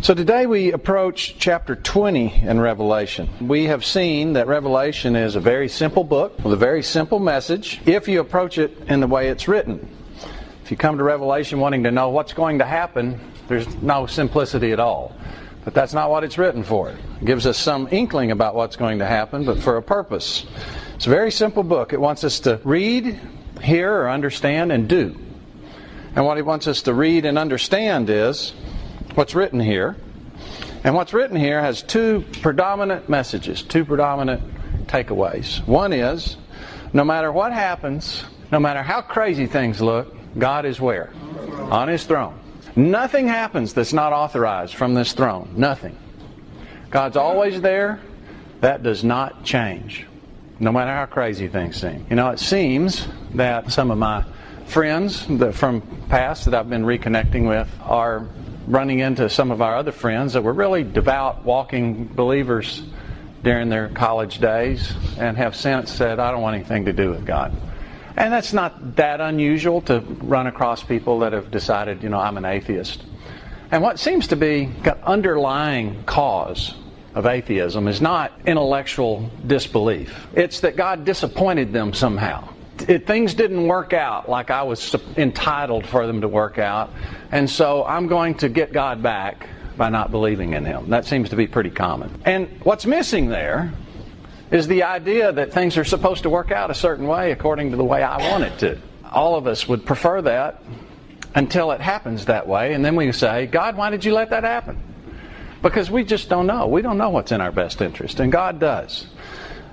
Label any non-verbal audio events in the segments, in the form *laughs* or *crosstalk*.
So today we approach chapter 20 in Revelation. We have seen that Revelation is a very simple book with a very simple message if you approach it in the way it's written. If you come to Revelation wanting to know what's going to happen, there's no simplicity at all. But that's not what it's written for. It gives us some inkling about what's going to happen, but for a purpose. It's a very simple book. It wants us to read, hear, or understand, and do. And what it wants us to read and understand is what's written here. And what's written here has two predominant messages, two predominant takeaways. One is no matter what happens, no matter how crazy things look, God is where? On his throne. Nothing happens that's not authorized from this throne. Nothing. God's always there. That does not change, no matter how crazy things seem. You know, it seems that some of my friends from past that I've been reconnecting with are running into some of our other friends that were really devout, walking believers during their college days and have since said, I don't want anything to do with God. And that's not that unusual to run across people that have decided, you know, I'm an atheist. And what seems to be the underlying cause of atheism is not intellectual disbelief. It's that God disappointed them somehow it, things didn't work out like I was entitled for them to work out, and so I'm going to get God back by not believing in Him. That seems to be pretty common. And what's missing there is the idea that things are supposed to work out a certain way according to the way I want it to. All of us would prefer that until it happens that way, and then we say, God, why did you let that happen? Because we just don't know. We don't know what's in our best interest, and God does.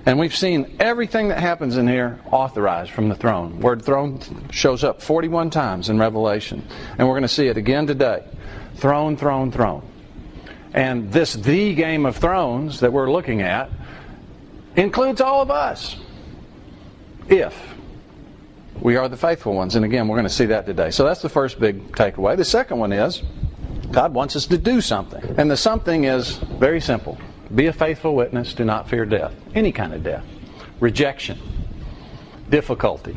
And we've seen everything that happens in here authorized from the throne. Word throne shows up 41 times in Revelation. And we're going to see it again today. Throne, throne, throne. And this, the Game of Thrones that we're looking at, includes all of us. If we are the faithful ones. And again, we're going to see that today. So that's the first big takeaway. The second one is God wants us to do something. And the something is very simple be a faithful witness. Do not fear death. Any kind of death. Rejection. Difficulty.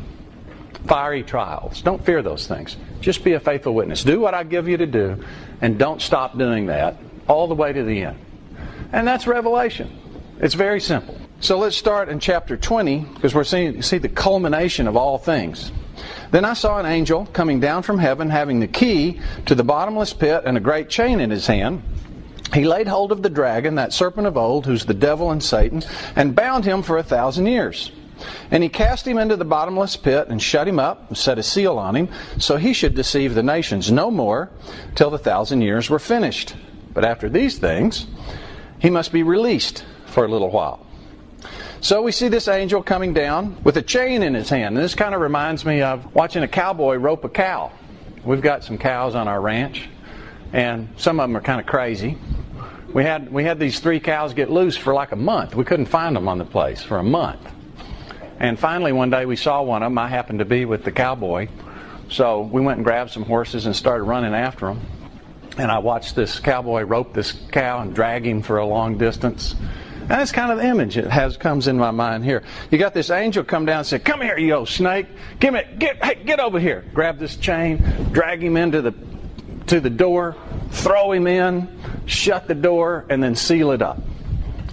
Fiery trials. Don't fear those things. Just be a faithful witness. Do what I give you to do, and don't stop doing that all the way to the end. And that's Revelation. It's very simple. So let's start in chapter 20 because we're seeing see the culmination of all things. Then I saw an angel coming down from heaven having the key to the bottomless pit and a great chain in his hand he laid hold of the dragon, that serpent of old, who's the devil and Satan, and bound him for a thousand years. And he cast him into the bottomless pit and shut him up and set a seal on him, so he should deceive the nations no more till the thousand years were finished. But after these things, he must be released for a little while. So we see this angel coming down with a chain in his hand. And this kind of reminds me of watching a cowboy rope a cow. We've got some cows on our ranch, and some of them are kind of crazy we had we had these three cows get loose for like a month. We couldn't find them on the place for a month. And finally, one day we saw one of them. I happened to be with the cowboy, so we went and grabbed some horses and started running after them. And I watched this cowboy rope this cow and drag him for a long distance. And that's kind of the image that has comes in my mind here. You got this angel come down and say, "Come here, you old snake! Give me, get, hey, get over here!" Grab this chain, drag him into the to the door, throw him in, shut the door, and then seal it up.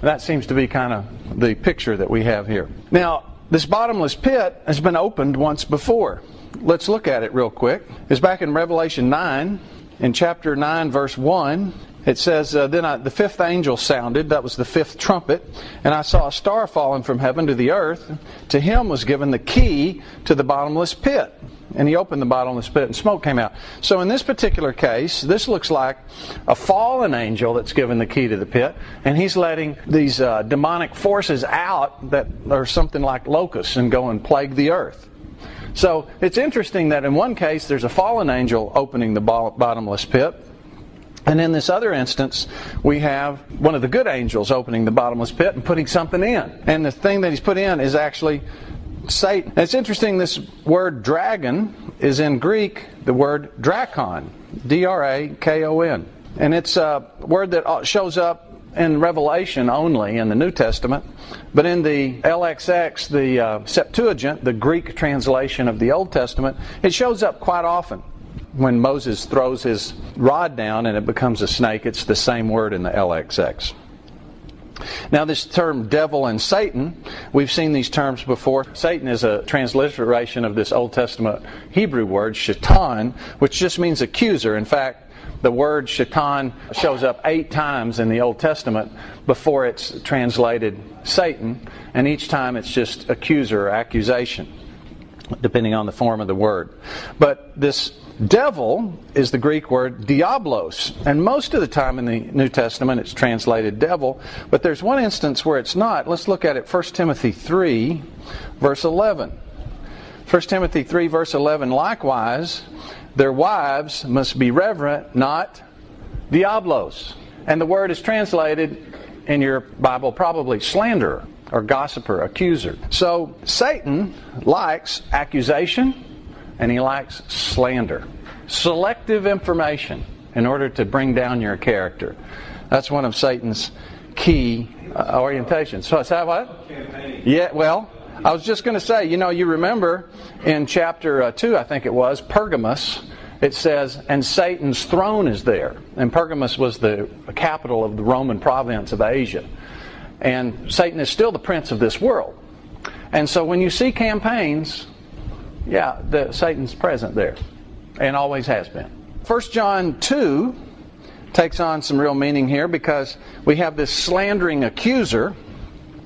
That seems to be kind of the picture that we have here. Now, this bottomless pit has been opened once before. Let's look at it real quick. It's back in Revelation 9, in chapter 9, verse 1. It says, uh, Then I, the fifth angel sounded, that was the fifth trumpet, and I saw a star falling from heaven to the earth. To him was given the key to the bottomless pit and he opened the bottomless spit, and smoke came out. So in this particular case, this looks like a fallen angel that's given the key to the pit, and he's letting these uh, demonic forces out that are something like locusts and go and plague the earth. So it's interesting that in one case there's a fallen angel opening the bottomless pit, and in this other instance, we have one of the good angels opening the bottomless pit and putting something in. And the thing that he's put in is actually Satan. It's interesting, this word dragon is in Greek the word drakon, D R A K O N. And it's a word that shows up in Revelation only in the New Testament, but in the LXX, the uh, Septuagint, the Greek translation of the Old Testament, it shows up quite often. when Moses throws his rod down and it becomes a snake, it's the same word in the LXX. Now, this term devil and Satan, we've seen these terms before. Satan is a transliteration of this Old Testament Hebrew word, shaitan, which just means accuser. In fact, the word shaitan shows up eight times in the Old Testament before it's translated Satan, and each time it's just accuser or accusation, depending on the form of the word. But this Devil is the Greek word diablos, and most of the time in the New Testament it's translated devil, but there's one instance where it's not. Let's look at it 1 Timothy 3, verse 11. 1 Timothy 3, verse 11 likewise, their wives must be reverent, not diablos. And the word is translated in your Bible probably slanderer or gossiper, accuser. So Satan likes accusation and he likes slander, selective information in order to bring down your character. That's one of Satan's key uh, orientations. So is that what? Yeah, well, I was just going to say, you know, you remember in chapter uh, 2, I think it was, Pergamos, it says, and Satan's throne is there. And Pergamos was the capital of the Roman province of Asia. And Satan is still the prince of this world. And so when you see campaigns yeah, the, Satan's present there and always has been. 1 John 2 takes on some real meaning here because we have this slandering accuser.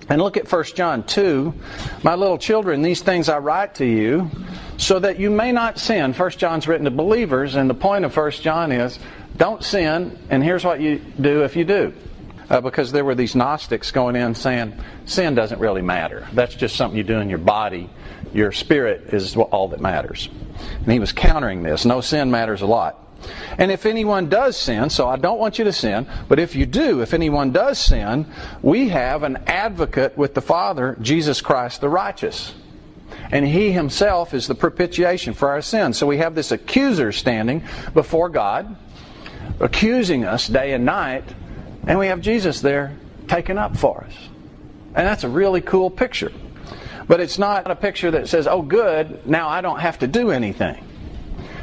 And look at 1 John 2. My little children, these things I write to you so that you may not sin. 1 John's written to believers, and the point of 1 John is don't sin, and here's what you do if you do. Uh, because there were these Gnostics going in saying sin doesn't really matter. That's just something you do in your body your spirit is all that matters. And he was countering this. No sin matters a lot. And if anyone does sin, so I don't want you to sin, but if you do, if anyone does sin, we have an advocate with the Father, Jesus Christ the righteous. And he himself is the propitiation for our sins. So we have this accuser standing before God, accusing us day and night, and we have Jesus there taken up for us. And that's a really cool picture. But it's not a picture that says, oh, good, now I don't have to do anything.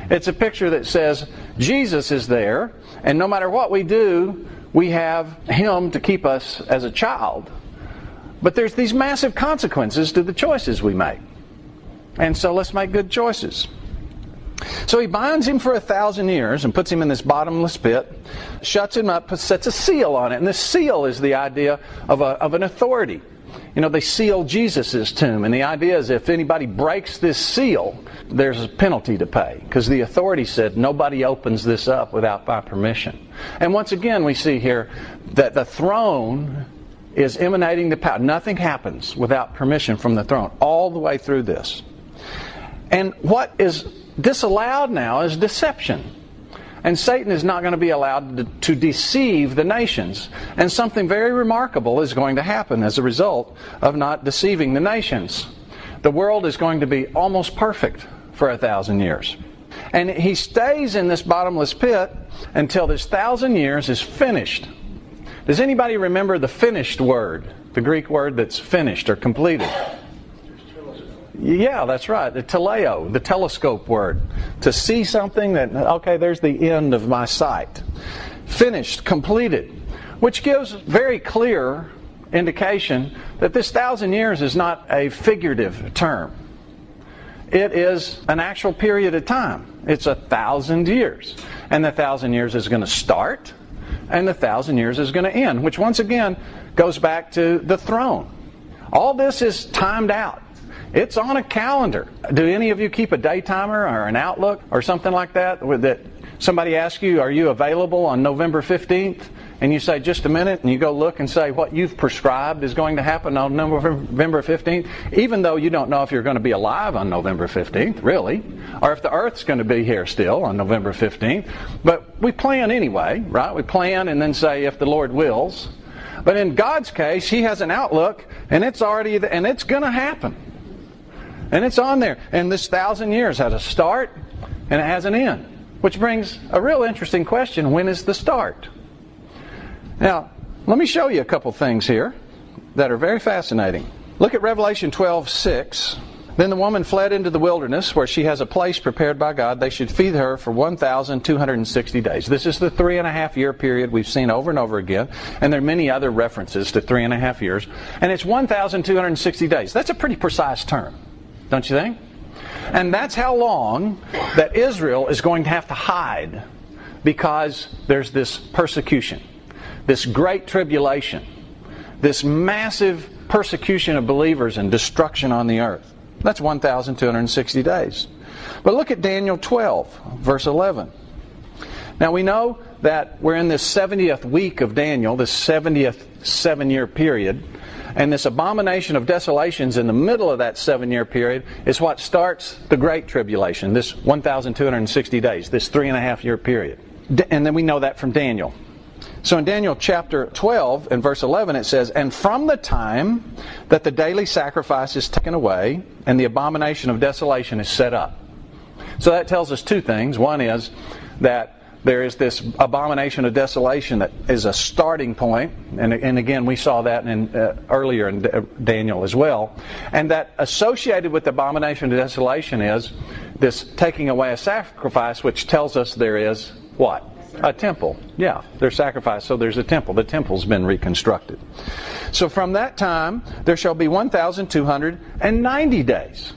It's a picture that says, Jesus is there, and no matter what we do, we have Him to keep us as a child. But there's these massive consequences to the choices we make. And so let's make good choices. So he binds him for a thousand years and puts him in this bottomless pit, shuts him up, sets a seal on it. And this seal is the idea of, a, of an authority you know, they seal Jesus' tomb, and the idea is if anybody breaks this seal, there's a penalty to pay because the authority said nobody opens this up without my permission. And once again, we see here that the throne is emanating the power. Nothing happens without permission from the throne, all the way through this. And what is disallowed now is deception. And Satan is not going to be allowed to, deceive the nations. And something very remarkable is going to happen as a result of not deceiving the nations. The world is going to be almost perfect for a thousand years. And he stays in this bottomless pit until this thousand years is finished. Does anybody remember the finished word? The Greek word that's finished or completed? Yeah, that's right. The teleo, the telescope word. To see something that, okay, there's the end of my sight. Finished, completed. Which gives very clear indication that this thousand years is not a figurative term. It is an actual period of time. It's a thousand years. And the thousand years is going to start, and the thousand years is going to end, which once again goes back to the throne. All this is timed out. It's on a calendar. Do any of you keep a day timer or an outlook or something like that? That somebody asks you, "Are you available on November 15th?" And you say, "Just a minute," and you go look and say what you've prescribed is going to happen on November 15th, even though you don't know if you're going to be alive on November 15th, really, or if the Earth's going to be here still on November 15th. But we plan anyway, right? We plan and then say, "If the Lord wills." But in God's case, He has an outlook, and it's already and it's going to happen. And it's on there. And this thousand years has a start and it has an end. Which brings a real interesting question when is the start? Now, let me show you a couple things here that are very fascinating. Look at Revelation 12 6. Then the woman fled into the wilderness where she has a place prepared by God. They should feed her for 1,260 days. This is the three and a half year period we've seen over and over again. And there are many other references to three and a half years. And it's 1,260 days. That's a pretty precise term, don't you think? And that's how long that Israel is going to have to hide because there's this persecution, this great tribulation, this massive persecution of believers and destruction on the earth. That's 1,260 days. But look at Daniel 12, verse 11. Now we know that we're in this 70th week of Daniel, this 70th seven year period, and this abomination of desolations in the middle of that seven year period is what starts the Great Tribulation, this 1,260 days, this three and a half year period. And then we know that from Daniel. So in Daniel chapter 12 and verse 11 it says, And from the time that the daily sacrifice is taken away and the abomination of desolation is set up. So that tells us two things. One is that there is this abomination of desolation that is a starting point, and, and again we saw that in, uh, earlier in Daniel as well. And that associated with the abomination of desolation is this taking away a sacrifice, which tells us there is what? A temple. Yeah, there's sacrifice, so there's a temple. The temple's been reconstructed. So from that time, there shall be 1,290 days.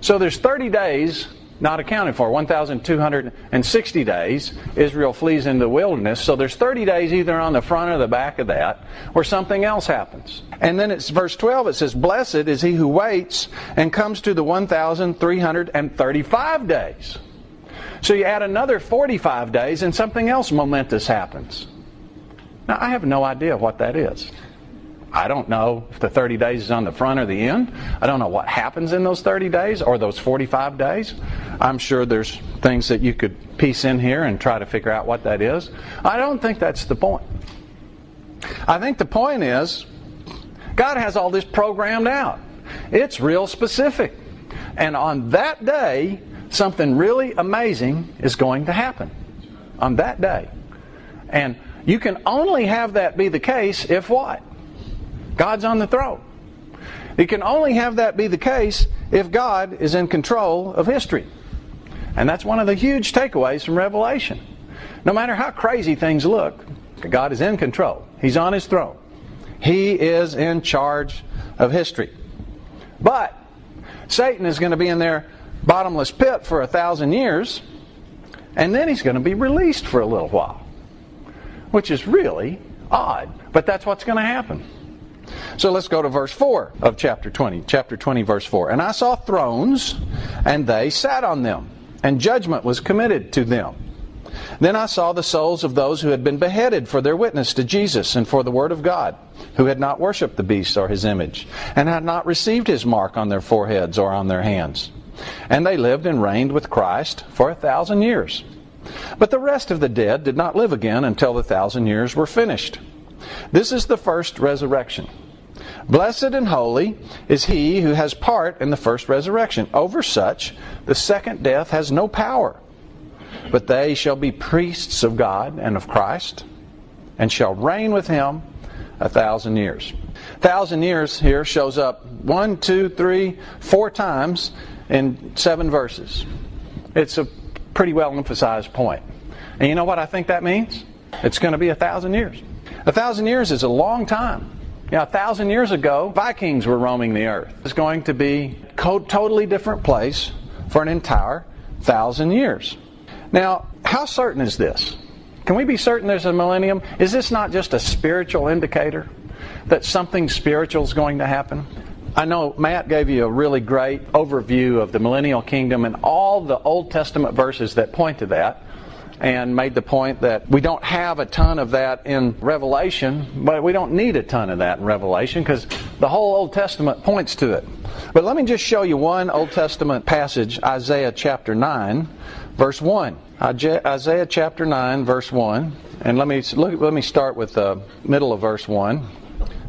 So there's 30 days not accounted for. 1,260 days, Israel flees into the wilderness. So there's 30 days either on the front or the back of that where something else happens. And then it's verse 12, it says, Blessed is he who waits and comes to the 1,335 days. So you add another 45 days and something else momentous happens. Now, I have no idea what that is. I don't know if the 30 days is on the front or the end. I don't know what happens in those 30 days or those 45 days. I'm sure there's things that you could piece in here and try to figure out what that is. I don't think that's the point. I think the point is God has all this programmed out. It's real specific. And on that day, something really amazing is going to happen on that day. And you can only have that be the case if what? God's on the throne. It can only have that be the case if God is in control of history. And that's one of the huge takeaways from Revelation. No matter how crazy things look, God is in control. He's on his throne. He is in charge of history. But Satan is going to be in there bottomless pit for a thousand years, and then he's going to be released for a little while, which is really odd, but that's what's going to happen. So let's go to verse 4 of chapter 20. Chapter 20, verse 4. And I saw thrones, and they sat on them, and judgment was committed to them. Then I saw the souls of those who had been beheaded for their witness to Jesus and for the Word of God, who had not worshipped the beast or his image, and had not received his mark on their foreheads or on their hands. And they lived and reigned with Christ for a thousand years. But the rest of the dead did not live again until the thousand years were finished. This is the first resurrection. Blessed and holy is he who has part in the first resurrection. Over such, the second death has no power. But they shall be priests of God and of Christ, and shall reign with him a thousand years. Thousand years here shows up one, two, three, four times in seven verses. It's a pretty well emphasized point. And you know what I think that means? It's going to be a thousand years. A thousand years is a long time. You know, a thousand years ago, Vikings were roaming the earth. It's going to be a totally different place for an entire thousand years. Now, how certain is this? Can we be certain there's a millennium? Is this not just a spiritual indicator that something spiritual is going to happen? I know Matt gave you a really great overview of the millennial kingdom and all the Old Testament verses that point to that and made the point that we don't have a ton of that in Revelation, but we don't need a ton of that in Revelation because the whole Old Testament points to it. But let me just show you one Old Testament passage, Isaiah chapter 9, verse 1. Isaiah chapter 9, verse 1. And let me, let me start with the middle of verse 1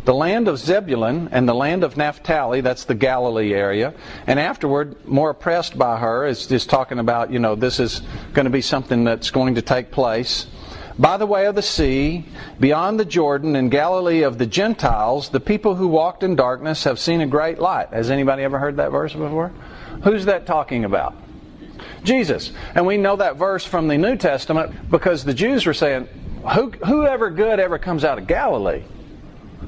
the land of Zebulun and the land of Naphtali, that's the Galilee area, and afterward, more oppressed by her, is just talking about, you know, this is going to be something that's going to take place. by the way of the sea, beyond the Jordan, in Galilee of the Gentiles, the people who walked in darkness have seen a great light. Has anybody ever heard that verse before? Who's that talking about? Jesus. And we know that verse from the New Testament because the Jews were saying, Who, whoever good ever comes out of Galilee?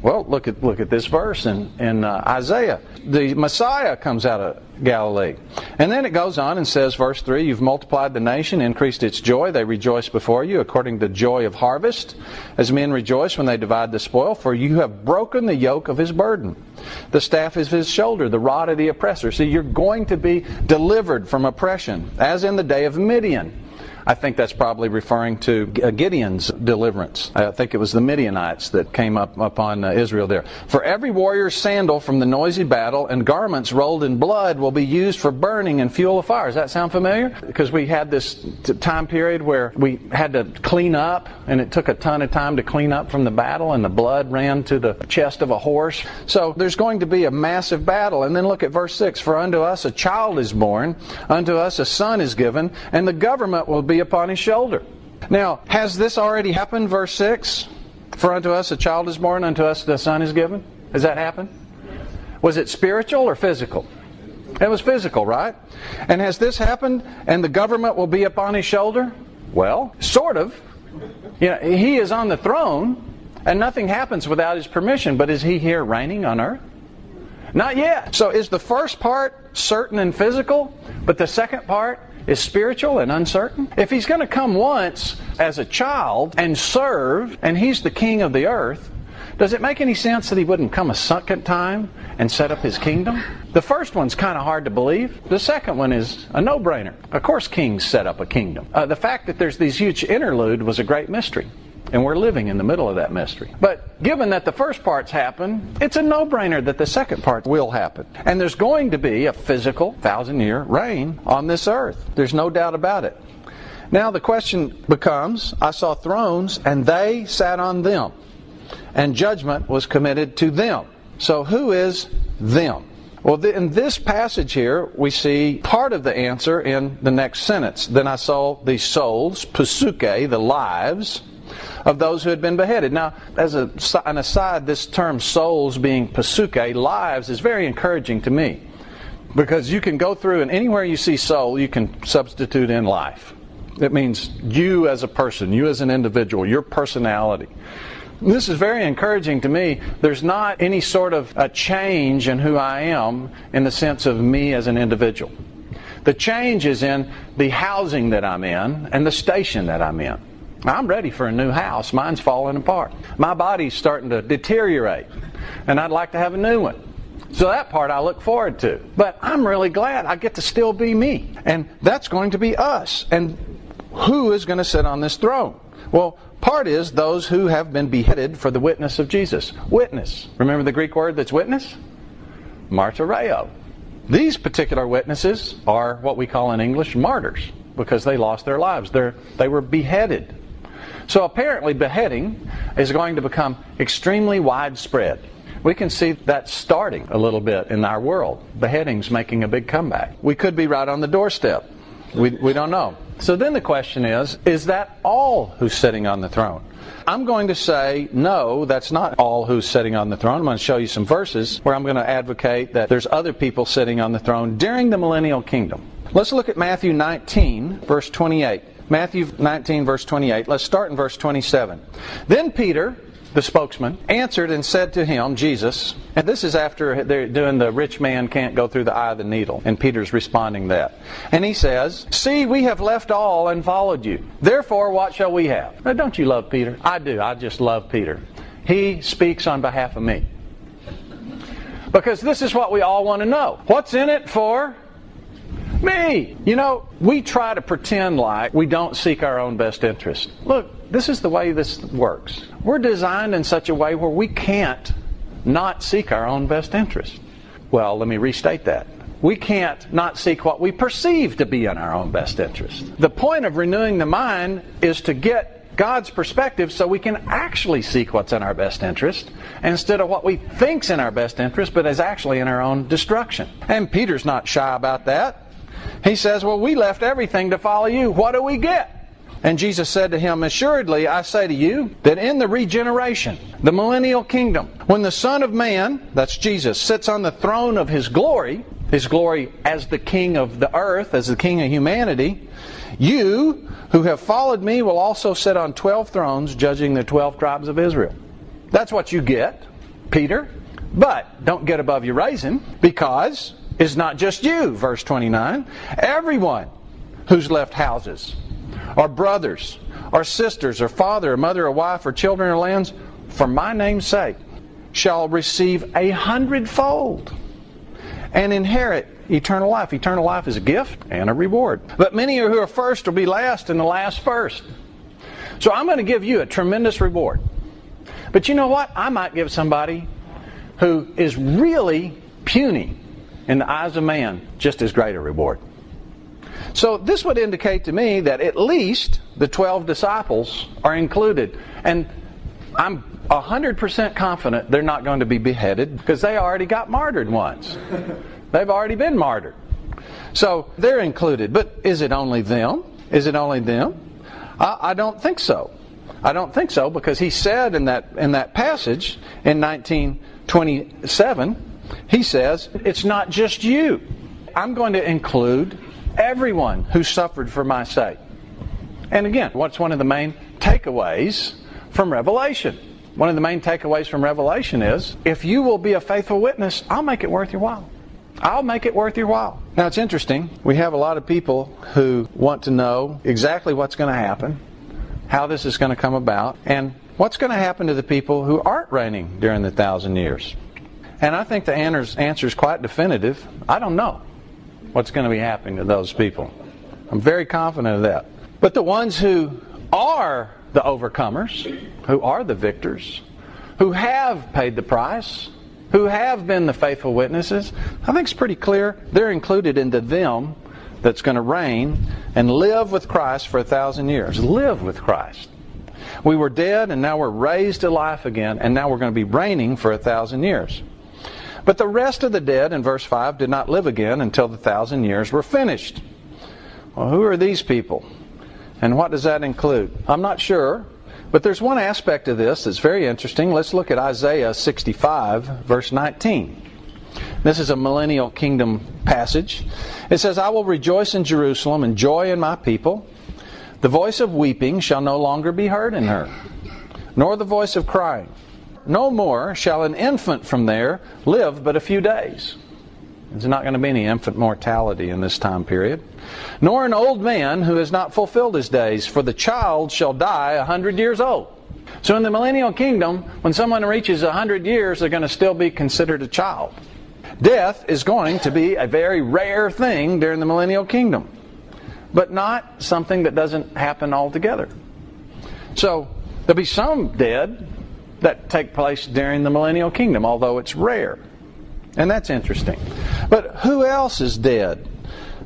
Well, look at look at this verse in in uh, Isaiah. The Messiah comes out of Galilee, and then it goes on and says, verse three: You've multiplied the nation, increased its joy. They rejoice before you, according to the joy of harvest, as men rejoice when they divide the spoil. For you have broken the yoke of his burden, the staff is his shoulder, the rod of the oppressor. See, you're going to be delivered from oppression, as in the day of Midian. I think that's probably referring to uh, Gideon's deliverance. I think it was the Midianites that came up upon uh, Israel there. For every warrior's sandal from the noisy battle and garments rolled in blood will be used for burning and fuel of fire. Does that sound familiar? Because we had this time period where we had to clean up, and it took a ton of time to clean up from the battle, and the blood ran to the chest of a horse. So there's going to be a massive battle. And then look at verse 6 For unto us a child is born, unto us a son is given, and the government will be upon his shoulder. Now, has this already happened? Verse 6 For unto us a child is born, unto us the son is given. Has that happened? Was it spiritual or physical? It was physical, right? And has this happened and the government will be upon his shoulder? Well, sort of. You know, he is on the throne and nothing happens without his permission, but is he here reigning on earth? Not yet. So is the first part certain and physical, but the second part is spiritual and uncertain? If he's going to come once as a child and serve, and he's the king of the earth, does it make any sense that he wouldn't come a second time and set up his kingdom? The first one's kind of hard to believe. The second one is a no brainer. Of course, kings set up a kingdom. Uh, the fact that there's these huge interlude was a great mystery. And we're living in the middle of that mystery. But given that the first part's happened, it's a no brainer that the second part will happen. And there's going to be a physical thousand year reign on this earth. There's no doubt about it. Now the question becomes I saw thrones, and they sat on them, and judgment was committed to them. So who is them? Well, in this passage here, we see part of the answer in the next sentence. Then I saw the souls, psuche, the lives, of those who had been beheaded. Now, as a, an aside, this term souls being pasuke, lives, is very encouraging to me. Because you can go through and anywhere you see soul, you can substitute in life. It means you as a person, you as an individual, your personality. This is very encouraging to me. There's not any sort of a change in who I am in the sense of me as an individual. The change is in the housing that I'm in and the station that I'm in. I'm ready for a new house. Mine's falling apart. My body's starting to deteriorate, and I'd like to have a new one. So that part I look forward to. But I'm really glad I get to still be me. And that's going to be us. And who is going to sit on this throne? Well, part is those who have been beheaded for the witness of Jesus. Witness. Remember the Greek word that's witness? Martyreo. These particular witnesses are what we call in English martyrs because they lost their lives. They're, they were beheaded so apparently, beheading is going to become extremely widespread. We can see that starting a little bit in our world. Beheadings making a big comeback. We could be right on the doorstep. We, we don't know. So then the question is is that all who's sitting on the throne? I'm going to say, no, that's not all who's sitting on the throne. I'm going to show you some verses where I'm going to advocate that there's other people sitting on the throne during the millennial kingdom. Let's look at Matthew 19, verse 28. Matthew 19, verse 28. Let's start in verse 27. Then Peter, the spokesman, answered and said to him, Jesus, and this is after they're doing the rich man can't go through the eye of the needle, and Peter's responding that. And he says, See, we have left all and followed you. Therefore, what shall we have? Now, don't you love Peter? I do. I just love Peter. He speaks on behalf of me. Because this is what we all want to know. What's in it for me. You know, we try to pretend like we don't seek our own best interest. Look, this is the way this works. We're designed in such a way where we can't not seek our own best interest. Well, let me restate that. We can't not seek what we perceive to be in our own best interest. The point of renewing the mind is to get God's perspective so we can actually seek what's in our best interest instead of what we think's in our best interest but is actually in our own destruction. And Peter's not shy about that. He says, Well, we left everything to follow you. What do we get? And Jesus said to him, Assuredly, I say to you, that in the regeneration, the millennial kingdom, when the Son of Man, that's Jesus, sits on the throne of his glory, his glory as the King of the earth, as the King of humanity, you who have followed me will also sit on twelve thrones, judging the twelve tribes of Israel. That's what you get, Peter. But don't get above your raisin, because it's not just you, verse 29. Everyone who's left houses, or brothers, or sisters, or father, or mother, or wife, or children, or lands, for my name's sake, shall receive a hundredfold and inherit eternal life. Eternal life is a gift and a reward. But many who are first will be last, and the last first. So I'm going to give you a tremendous reward. But you know what? I might give somebody who is really puny in the eyes of man just as great a reward. So this would indicate to me that at least the 12 disciples are included. And I'm 100% confident they're not going to be beheaded because they already got martyred once. They've already been martyred. So they're included. But is it only them? Is it only them? I, I don't think so. I don't think so because he said in that in that passage in 1927, he says, "It's not just you. I'm going to include everyone who suffered for my sake." And again, what's one of the main takeaways from Revelation? One of the main takeaways from Revelation is if you will be a faithful witness, I'll make it worth your while. I'll make it worth your while. Now it's interesting. We have a lot of people who want to know exactly what's going to happen, how this is going to come about, and what's going to happen to the people who aren't reigning during the thousand years. And I think the answer is quite definitive. I don't know what's going to be happening to those people. I'm very confident of that. But the ones who are the overcomers, who are the victors, who have paid the price, who have been the faithful witnesses, I think it's pretty clear they're included into them that's going to reign and live with Christ for a thousand years. Live with Christ. We were dead and now we're raised to life again, and now we're going to be reigning for a thousand years. But the rest of the dead, in verse 5, did not live again until the thousand years were finished. Well, who are these people? And what does that include? I'm not sure, but there's one aspect of this that's very interesting. Let's look at Isaiah 65, verse 19. This is a millennial kingdom passage. It says, I will rejoice in Jerusalem and joy in my people. The voice of weeping shall no longer be heard in her, nor the voice of crying. No more shall an infant from there live but a few days. There's not going to be any infant mortality in this time period. Nor an old man who has not fulfilled his days, for the child shall die a hundred years old. So in the millennial kingdom, when someone reaches a hundred years, they're going to still be considered a child. Death is going to be a very rare thing during the millennial kingdom, but not something that doesn't happen altogether. So there'll be some dead that take place during the millennial kingdom, although it's rare. And that's interesting. But who else is dead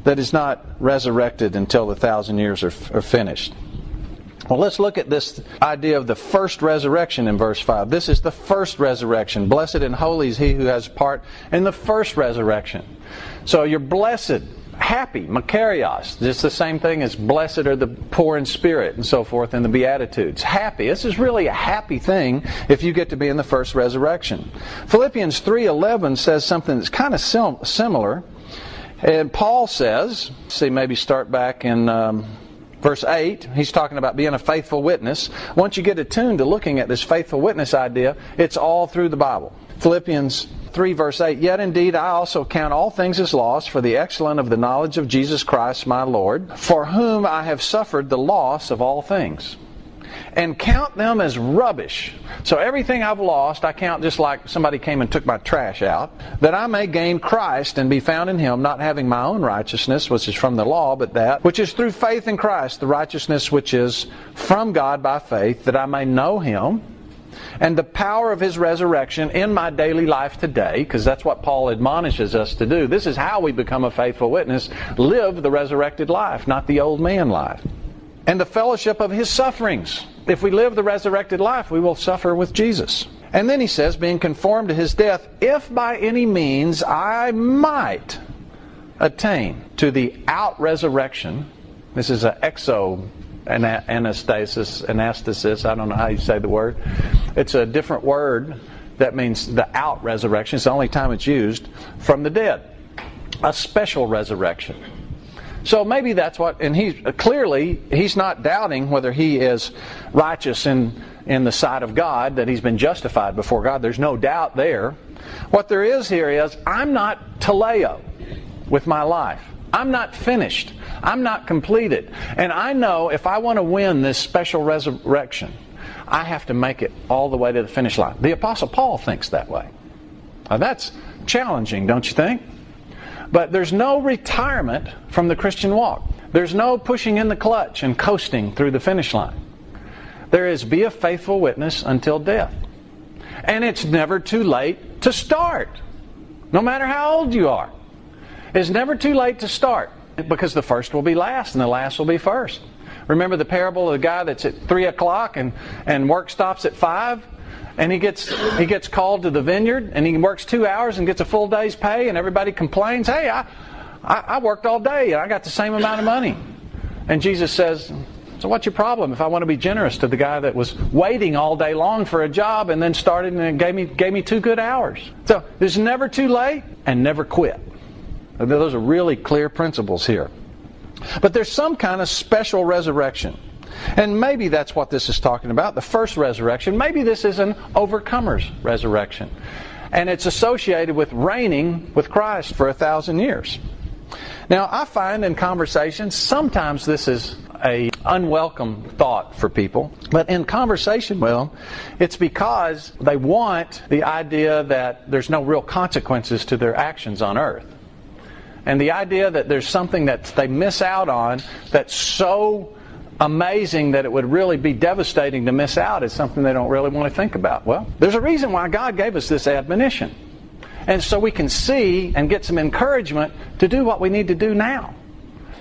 that is not resurrected until the thousand years are, are finished? Well, let's look at this idea of the first resurrection in verse 5. This is the first resurrection. Blessed and holy is he who has part in the first resurrection. So you're blessed happy, makarios. It's the same thing as blessed are the poor in spirit and so forth in the Beatitudes. Happy. This is really a happy thing if you get to be in the first resurrection. Philippians 3.11 says something that's kind of sim- similar. And Paul says, see, maybe start back in um, verse 8. He's talking about being a faithful witness. Once you get attuned to looking at this faithful witness idea, it's all through the Bible. Philippians 3, verse 8 Yet indeed I also count all things as loss for the excellence of the knowledge of Jesus Christ my Lord, for whom I have suffered the loss of all things. And count them as rubbish. So everything I've lost, I count just like somebody came and took my trash out, that I may gain Christ and be found in Him, not having my own righteousness, which is from the law, but that which is through faith in Christ, the righteousness which is from God by faith, that I may know Him and the power of his resurrection in my daily life today, because that's what Paul admonishes us to do. This is how we become a faithful witness. Live the resurrected life, not the old man life. And the fellowship of his sufferings. If we live the resurrected life, we will suffer with Jesus. And then he says, being conformed to his death, if by any means I might attain to the out resurrection, this is an exo anastasis, anastasis, I don't know how you say the word. It's a different word that means the out resurrection. It's the only time it's used from the dead. A special resurrection. So maybe that's what, and he clearly he's not doubting whether he is righteous in in the sight of God, that he's been justified before God. There's no doubt there. What there is here is I'm not teleo with my life. I'm not finished. I'm not completed. And I know if I want to win this special resurrection, I have to make it all the way to the finish line. The Apostle Paul thinks that way. Now that's challenging, don't you think? But there's no retirement from the Christian walk. There's no pushing in the clutch and coasting through the finish line. There is be a faithful witness until death. And it's never too late to start, no matter how old you are. It's never too late to start because the first will be last and the last will be first. Remember the parable of the guy that's at three o'clock and, and work stops at five? And he gets he gets called to the vineyard and he works two hours and gets a full day's pay and everybody complains, Hey, I, I, I worked all day and I got the same amount of money. And Jesus says, So what's your problem if I want to be generous to the guy that was waiting all day long for a job and then started and gave me gave me two good hours? So it's never too late and never quit. Those are really clear principles here. But there's some kind of special resurrection. And maybe that's what this is talking about the first resurrection. Maybe this is an overcomer's resurrection. And it's associated with reigning with Christ for a thousand years. Now, I find in conversations sometimes this is a unwelcome thought for people. But in conversation with them, it's because they want the idea that there's no real consequences to their actions on earth. And the idea that there's something that they miss out on that's so amazing that it would really be devastating to miss out is something they don't really want to think about. Well, there's a reason why God gave us this admonition. And so we can see and get some encouragement to do what we need to do now.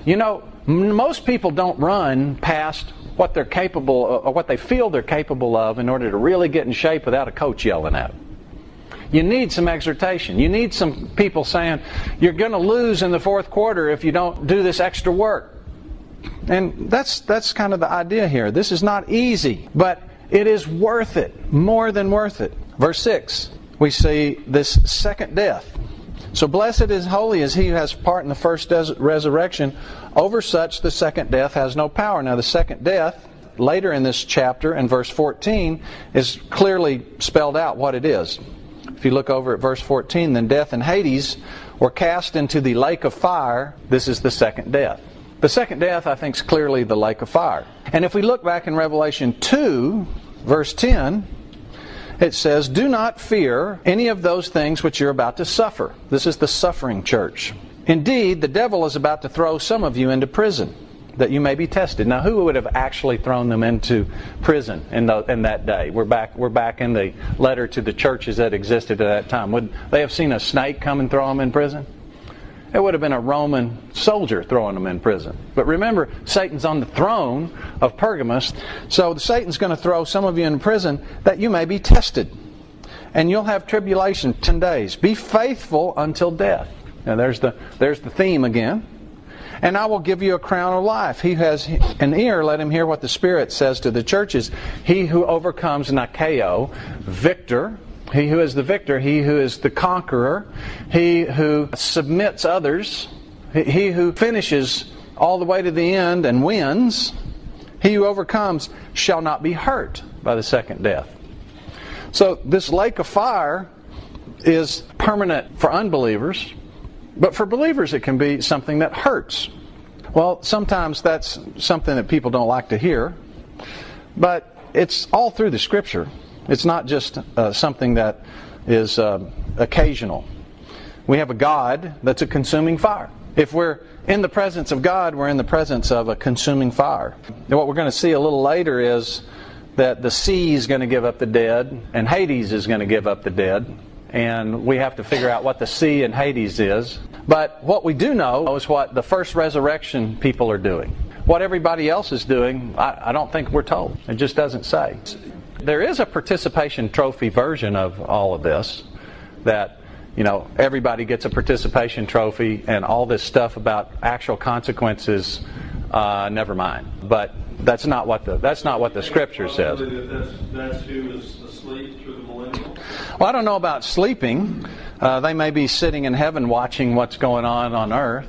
You know, most people don't run past what they're capable or what they feel they're capable of in order to really get in shape without a coach yelling at them. You need some exhortation. You need some people saying, you're going to lose in the fourth quarter if you don't do this extra work. And that's, that's kind of the idea here. This is not easy, but it is worth it, more than worth it. Verse 6, we see this second death. So blessed is holy is he who has part in the first resurrection. Over such the second death has no power. Now the second death, later in this chapter, in verse 14, is clearly spelled out what it is. If you look over at verse 14, then death and Hades were cast into the lake of fire. This is the second death. The second death, I think, is clearly the lake of fire. And if we look back in Revelation 2, verse 10, it says, Do not fear any of those things which you're about to suffer. This is the suffering church. Indeed, the devil is about to throw some of you into prison that you may be tested. Now, who would have actually thrown them into prison in, the, in that day? We're back, we're back in the letter to the churches that existed at that time. Would they have seen a snake come and throw them in prison? It would have been a Roman soldier throwing them in prison. But remember, Satan's on the throne of Pergamus. So Satan's going to throw some of you in prison that you may be tested. And you'll have tribulation 10 days. Be faithful until death. Now there's the, there's the theme again and I will give you a crown of life. He has an ear, let him hear what the Spirit says to the churches. He who overcomes Nikeo, victor, he who is the victor, he who is the conqueror, he who submits others, he who finishes all the way to the end and wins, he who overcomes shall not be hurt by the second death. So this lake of fire is permanent for unbelievers but for believers, it can be something that hurts. Well, sometimes that's something that people don't like to hear, but it's all through the Scripture. It's not just uh, something that is uh, occasional. We have a God that's a consuming fire. If we're in the presence of God, we're in the presence of a consuming fire. And what we're going to see a little later is that the sea is going to give up the dead, and Hades is going to give up the dead and we have to figure out what the sea and Hades is. But what we do know is what the first resurrection people are doing. What everybody else is doing, I, I don't think we're told. It just doesn't say. There is a participation trophy version of all of this that you know, everybody gets a participation trophy and all this stuff about actual consequences uh, never mind. But that's not what the that's not what the scripture says. That's, that's who is asleep through the. Well, I don't know about sleeping. Uh, they may be sitting in heaven watching what's going on on earth.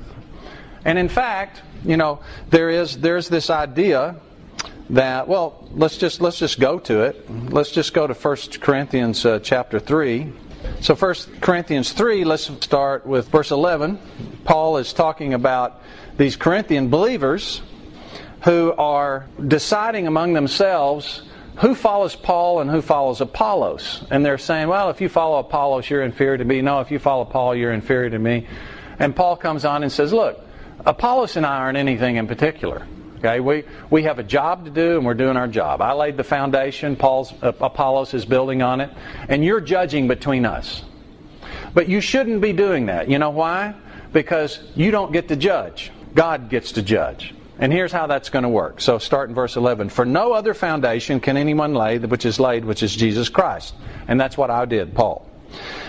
And in fact, you know, there is there's this idea that well, let's just let's just go to it. Let's just go to 1 Corinthians uh, chapter 3. So 1 Corinthians 3, let's start with verse 11. Paul is talking about these Corinthian believers who are deciding among themselves who follows Paul and who follows Apollos. And they're saying, well, if you follow Apollos, you're inferior to me. No, if you follow Paul, you're inferior to me. And Paul comes on and says, look, Apollos and I aren't anything in particular. Okay, we, we have a job to do and we're doing our job. I laid the foundation, Paul's uh, Apollos is building on it, and you're judging between us. But you shouldn't be doing that. You know why? Because you don't get to judge. God gets to judge. And here's how that's going to work. So start in verse 11. For no other foundation can anyone lay which is laid, which is Jesus Christ. And that's what I did, Paul.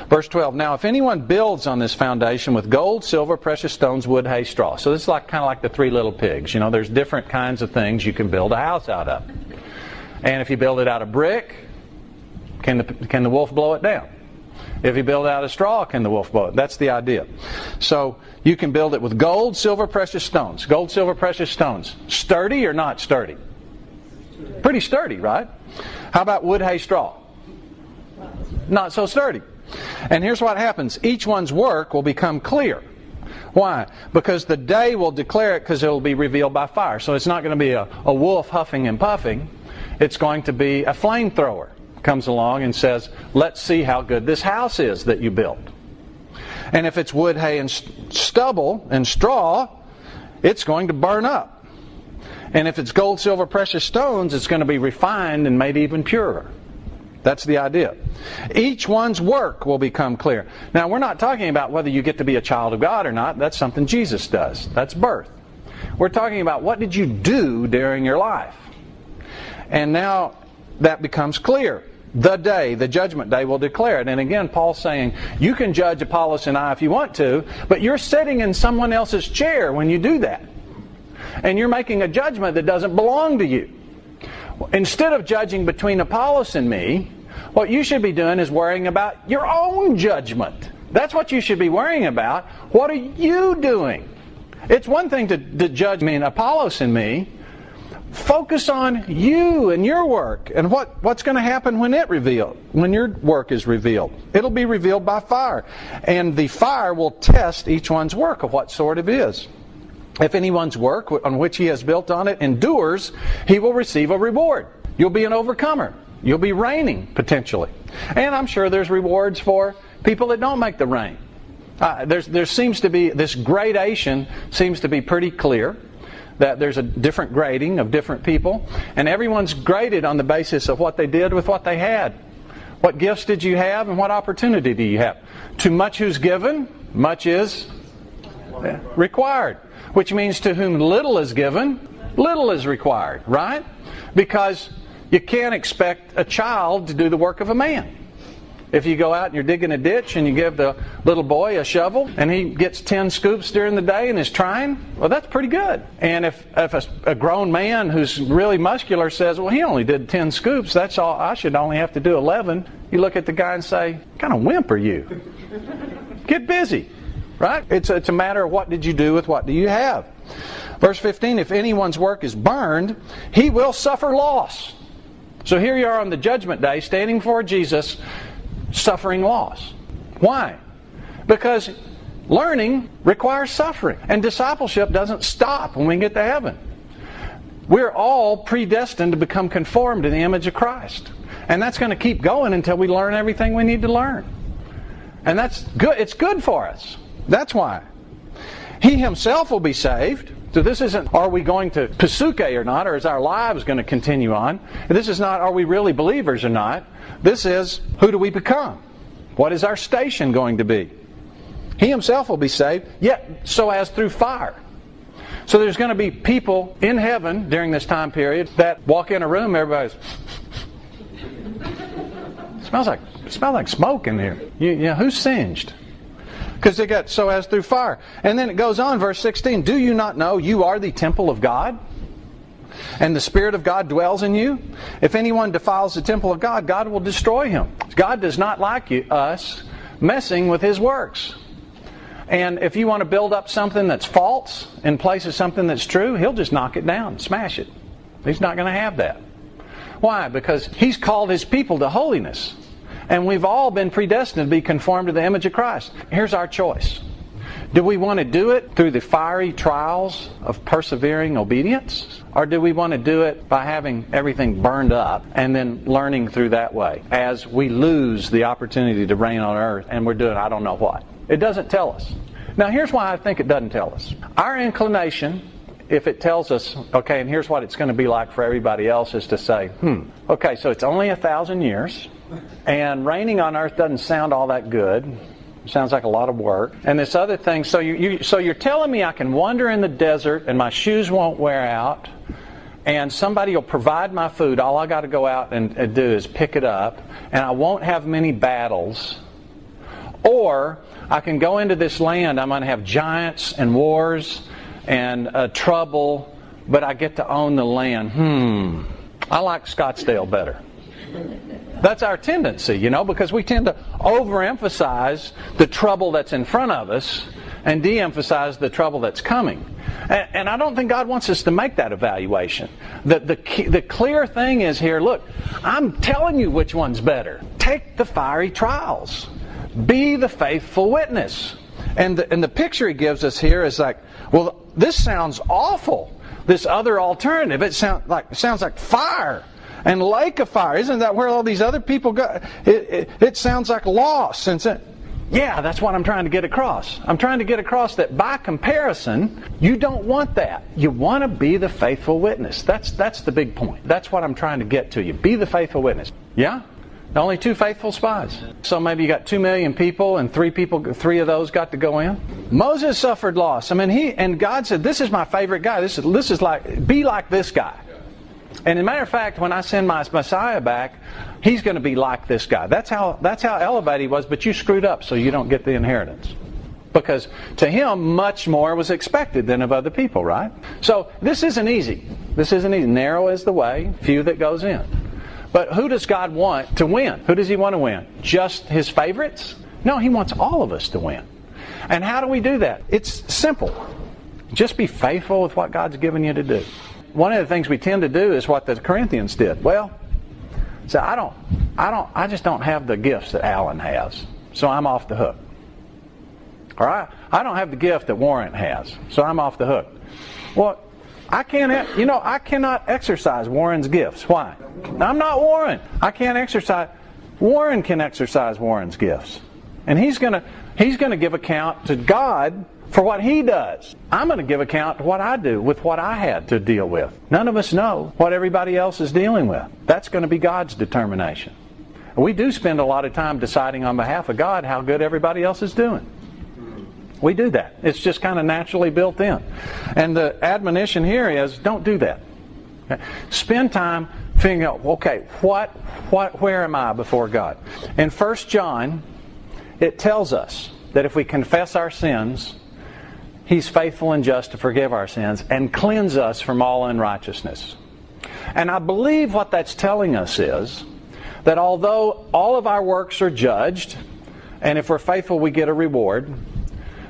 Verse 12. Now, if anyone builds on this foundation with gold, silver, precious stones, wood, hay, straw. So this is like kind of like the three little pigs. You know, there's different kinds of things you can build a house out of. And if you build it out of brick, can the, can the wolf blow it down? If you build out of straw, can the wolf blow it? That's the idea. So you can build it with gold, silver, precious stones. Gold, silver, precious stones. Sturdy or not sturdy? Pretty sturdy, right? How about wood, hay, straw? Not so sturdy. And here's what happens each one's work will become clear. Why? Because the day will declare it because it will be revealed by fire. So it's not going to be a, a wolf huffing and puffing. It's going to be a flamethrower comes along and says, Let's see how good this house is that you built. And if it's wood, hay, and stubble and straw, it's going to burn up. And if it's gold, silver, precious stones, it's going to be refined and made even purer. That's the idea. Each one's work will become clear. Now, we're not talking about whether you get to be a child of God or not. That's something Jesus does. That's birth. We're talking about what did you do during your life? And now that becomes clear. The day, the judgment day, will declare it. And again, Paul's saying, you can judge Apollos and I if you want to, but you're sitting in someone else's chair when you do that. And you're making a judgment that doesn't belong to you. Instead of judging between Apollos and me, what you should be doing is worrying about your own judgment. That's what you should be worrying about. What are you doing? It's one thing to, to judge me and Apollos and me. Focus on you and your work and what, what's going to happen when it revealed, when your work is revealed. It'll be revealed by fire. And the fire will test each one's work of what sort it is. If anyone's work on which he has built on it endures, he will receive a reward. You'll be an overcomer. You'll be reigning, potentially. And I'm sure there's rewards for people that don't make the reign. Uh, there seems to be this gradation seems to be pretty clear that there's a different grading of different people and everyone's graded on the basis of what they did with what they had. What gifts did you have and what opportunity do you have? To much who's given much is required which means to whom little is given little is required right? Because you can't expect a child to do the work of a man. If you go out and you're digging a ditch and you give the little boy a shovel and he gets 10 scoops during the day and is trying, well, that's pretty good. And if, if a, a grown man who's really muscular says, well, he only did 10 scoops, that's all, I should only have to do 11, you look at the guy and say, kind of wimp are you? *laughs* Get busy, right? It's, it's a matter of what did you do with what do you have. Verse 15, if anyone's work is burned, he will suffer loss. So here you are on the judgment day, standing before Jesus, suffering loss. Why? Because learning requires suffering, and discipleship doesn't stop when we get to heaven. We're all predestined to become conformed to the image of Christ. And that's going to keep going until we learn everything we need to learn. And that's good. It's good for us. That's why. He himself will be saved. So this isn't are we going to pasuke or not, or is our lives going to continue on? This is not are we really believers or not. This is who do we become? What is our station going to be? He himself will be saved, yet so as through fire. So there's going to be people in heaven during this time period that walk in a room, everybody's *laughs* smells like smells like smoke in here. You, you know, who's singed? Because they got so as through fire. And then it goes on, verse 16 Do you not know you are the temple of God? And the Spirit of God dwells in you? If anyone defiles the temple of God, God will destroy him. God does not like you, us messing with His works. And if you want to build up something that's false in place of something that's true, He'll just knock it down, smash it. He's not going to have that. Why? Because He's called His people to holiness. And we've all been predestined to be conformed to the image of Christ. Here's our choice. Do we want to do it through the fiery trials of persevering obedience? Or do we want to do it by having everything burned up and then learning through that way as we lose the opportunity to reign on earth and we're doing I don't know what? It doesn't tell us. Now, here's why I think it doesn't tell us. Our inclination if it tells us, okay, and here's what it's going to be like for everybody else, is to say, hmm, okay, so it's only a thousand years, and reigning on earth doesn't sound all that good. Sounds like a lot of work. And this other thing, so you, you so you're telling me I can wander in the desert and my shoes won't wear out, and somebody will provide my food. All I got to go out and, and do is pick it up, and I won't have many battles. Or I can go into this land. I'm going to have giants and wars and uh, trouble, but I get to own the land. Hmm. I like Scottsdale better. That's our tendency, you know, because we tend to overemphasize the trouble that's in front of us and de emphasize the trouble that's coming. And, and, I don't think God wants us to make that evaluation. The, the, the clear thing is here look, I'm telling you which one's better. Take the fiery trials, be the faithful witness. And the, and the picture he gives us here is like, well, this sounds awful. This other alternative, it sounds like, it sounds like fire and like a fire. Isn't that where all these other people go? It, it, it sounds like loss. And so, yeah, that's what I'm trying to get across. I'm trying to get across that by comparison, you don't want that. You want to be the faithful witness. That's that's the big point. That's what I'm trying to get to you. Be the faithful witness. Yeah? Only two faithful spies. So maybe you got two million people, and three people, three of those got to go in. Moses suffered loss. I mean, he and God said, "This is my favorite guy. This is this is like be like this guy." And as a matter of fact, when I send my Messiah back, he's going to be like this guy. That's how that's how elevated he was. But you screwed up, so you don't get the inheritance. Because to him, much more was expected than of other people, right? So this isn't easy. This isn't easy. Narrow is the way, few that goes in. But who does God want to win? Who does He want to win? Just His favorites? No, He wants all of us to win. And how do we do that? It's simple. Just be faithful with what God's given you to do one of the things we tend to do is what the Corinthians did. Well, so I don't, I don't, I just don't have the gifts that Alan has, so I'm off the hook. All right, I don't have the gift that Warren has, so I'm off the hook. Well, I can't, you know, I cannot exercise Warren's gifts. Why? I'm not Warren. I can't exercise. Warren can exercise Warren's gifts, and he's gonna, he's gonna give account to God for what he does. I'm going to give account to what I do with what I had to deal with. None of us know what everybody else is dealing with. That's going to be God's determination. We do spend a lot of time deciding on behalf of God how good everybody else is doing. We do that. It's just kind of naturally built in. And the admonition here is don't do that. Spend time figuring out, okay, what, what, where am I before God? In 1 John, it tells us that if we confess our sins, He's faithful and just to forgive our sins and cleanse us from all unrighteousness. And I believe what that's telling us is that although all of our works are judged, and if we're faithful, we get a reward,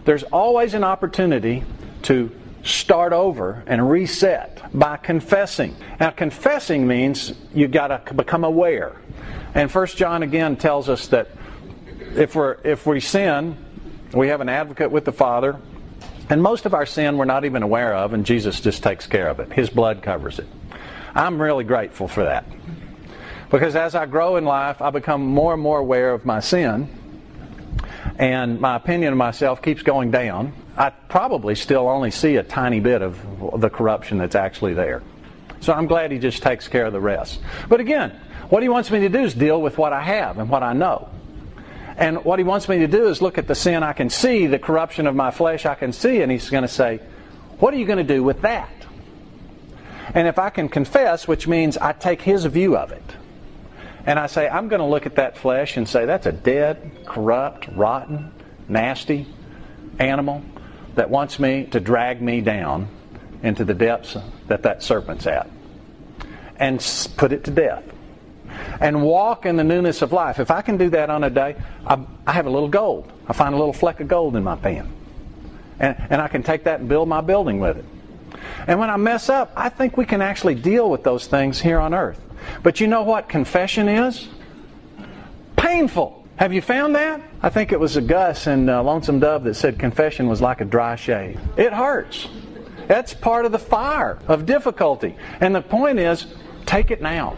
there's always an opportunity to start over and reset by confessing. Now, confessing means you've got to become aware. And First John again tells us that if, we're, if we sin, we have an advocate with the Father, and most of our sin we're not even aware of, and Jesus just takes care of it. His blood covers it. I'm really grateful for that. Because as I grow in life, I become more and more aware of my sin, and my opinion of myself keeps going down. I probably still only see a tiny bit of the corruption that's actually there. So I'm glad he just takes care of the rest. But again, what he wants me to do is deal with what I have and what I know. And what he wants me to do is look at the sin. I can see, the corruption of my flesh. I can see, and he's going to say, What are you going to do with that? And if I can confess, which means I take his view of it, and I say, I'm going to look at that flesh and say, That's a dead, corrupt, rotten, nasty, animal that wants me to drag me down into the depths that that serpent's at and put it to death and walk in the newness of life. If I can do that on a day, I, I have a little gold. I find a little fleck of gold in my pan. And, and I can take that and build my building with it. And when I mess up, I think we can actually deal with those things here on earth. But you know what confession is? Painful. Have you found that? I think it was a Gus in uh, Lonesome Dove that said confession was like a dry shave. It hurts. That's part of the fire of difficulty. And the point is, take it now.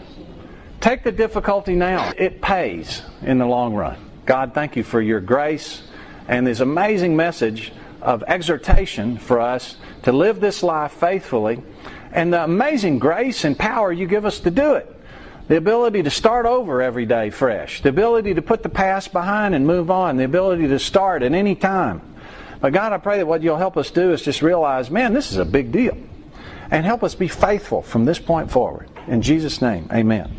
Take the difficulty now. It pays in the long run. God, thank you for your grace and this amazing message of exhortation for us to live this life faithfully and the amazing grace and power you give us to do it. The ability to start over every day fresh. The ability to put the past behind and move on. The ability to start at any time. But God, I pray that what you'll help us do is just realize, man, this is a big deal. And help us be faithful from this point forward. In Jesus' name, amen.